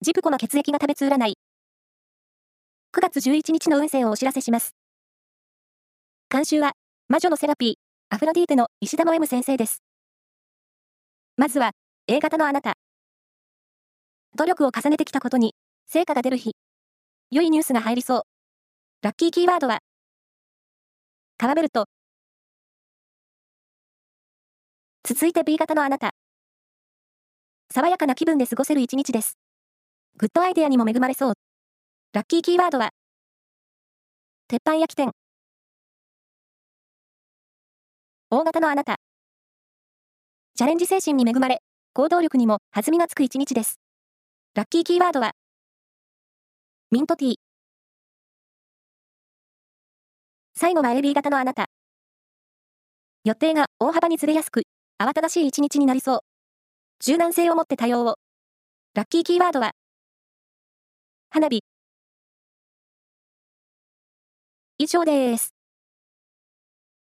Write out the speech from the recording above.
ジプコの血液が食べつ占い。9月11日の運勢をお知らせします。監修は、魔女のセラピー、アフロディーテの石田の M 先生です。まずは、A 型のあなた。努力を重ねてきたことに、成果が出る日。良いニュースが入りそう。ラッキーキーワードは、カワベルト。続いて B 型のあなた。爽やかな気分で過ごせる一日です。グッドアイデアにも恵まれそう。ラッキーキーワードは、鉄板焼き店。大型のあなた。チャレンジ精神に恵まれ、行動力にも弾みがつく一日です。ラッキーキーワードは、ミントティー。最後は AB 型のあなた。予定が大幅にずれやすく、慌ただしい一日になりそう。柔軟性を持って対応を。ラッキーキーワードは、花火。以上です。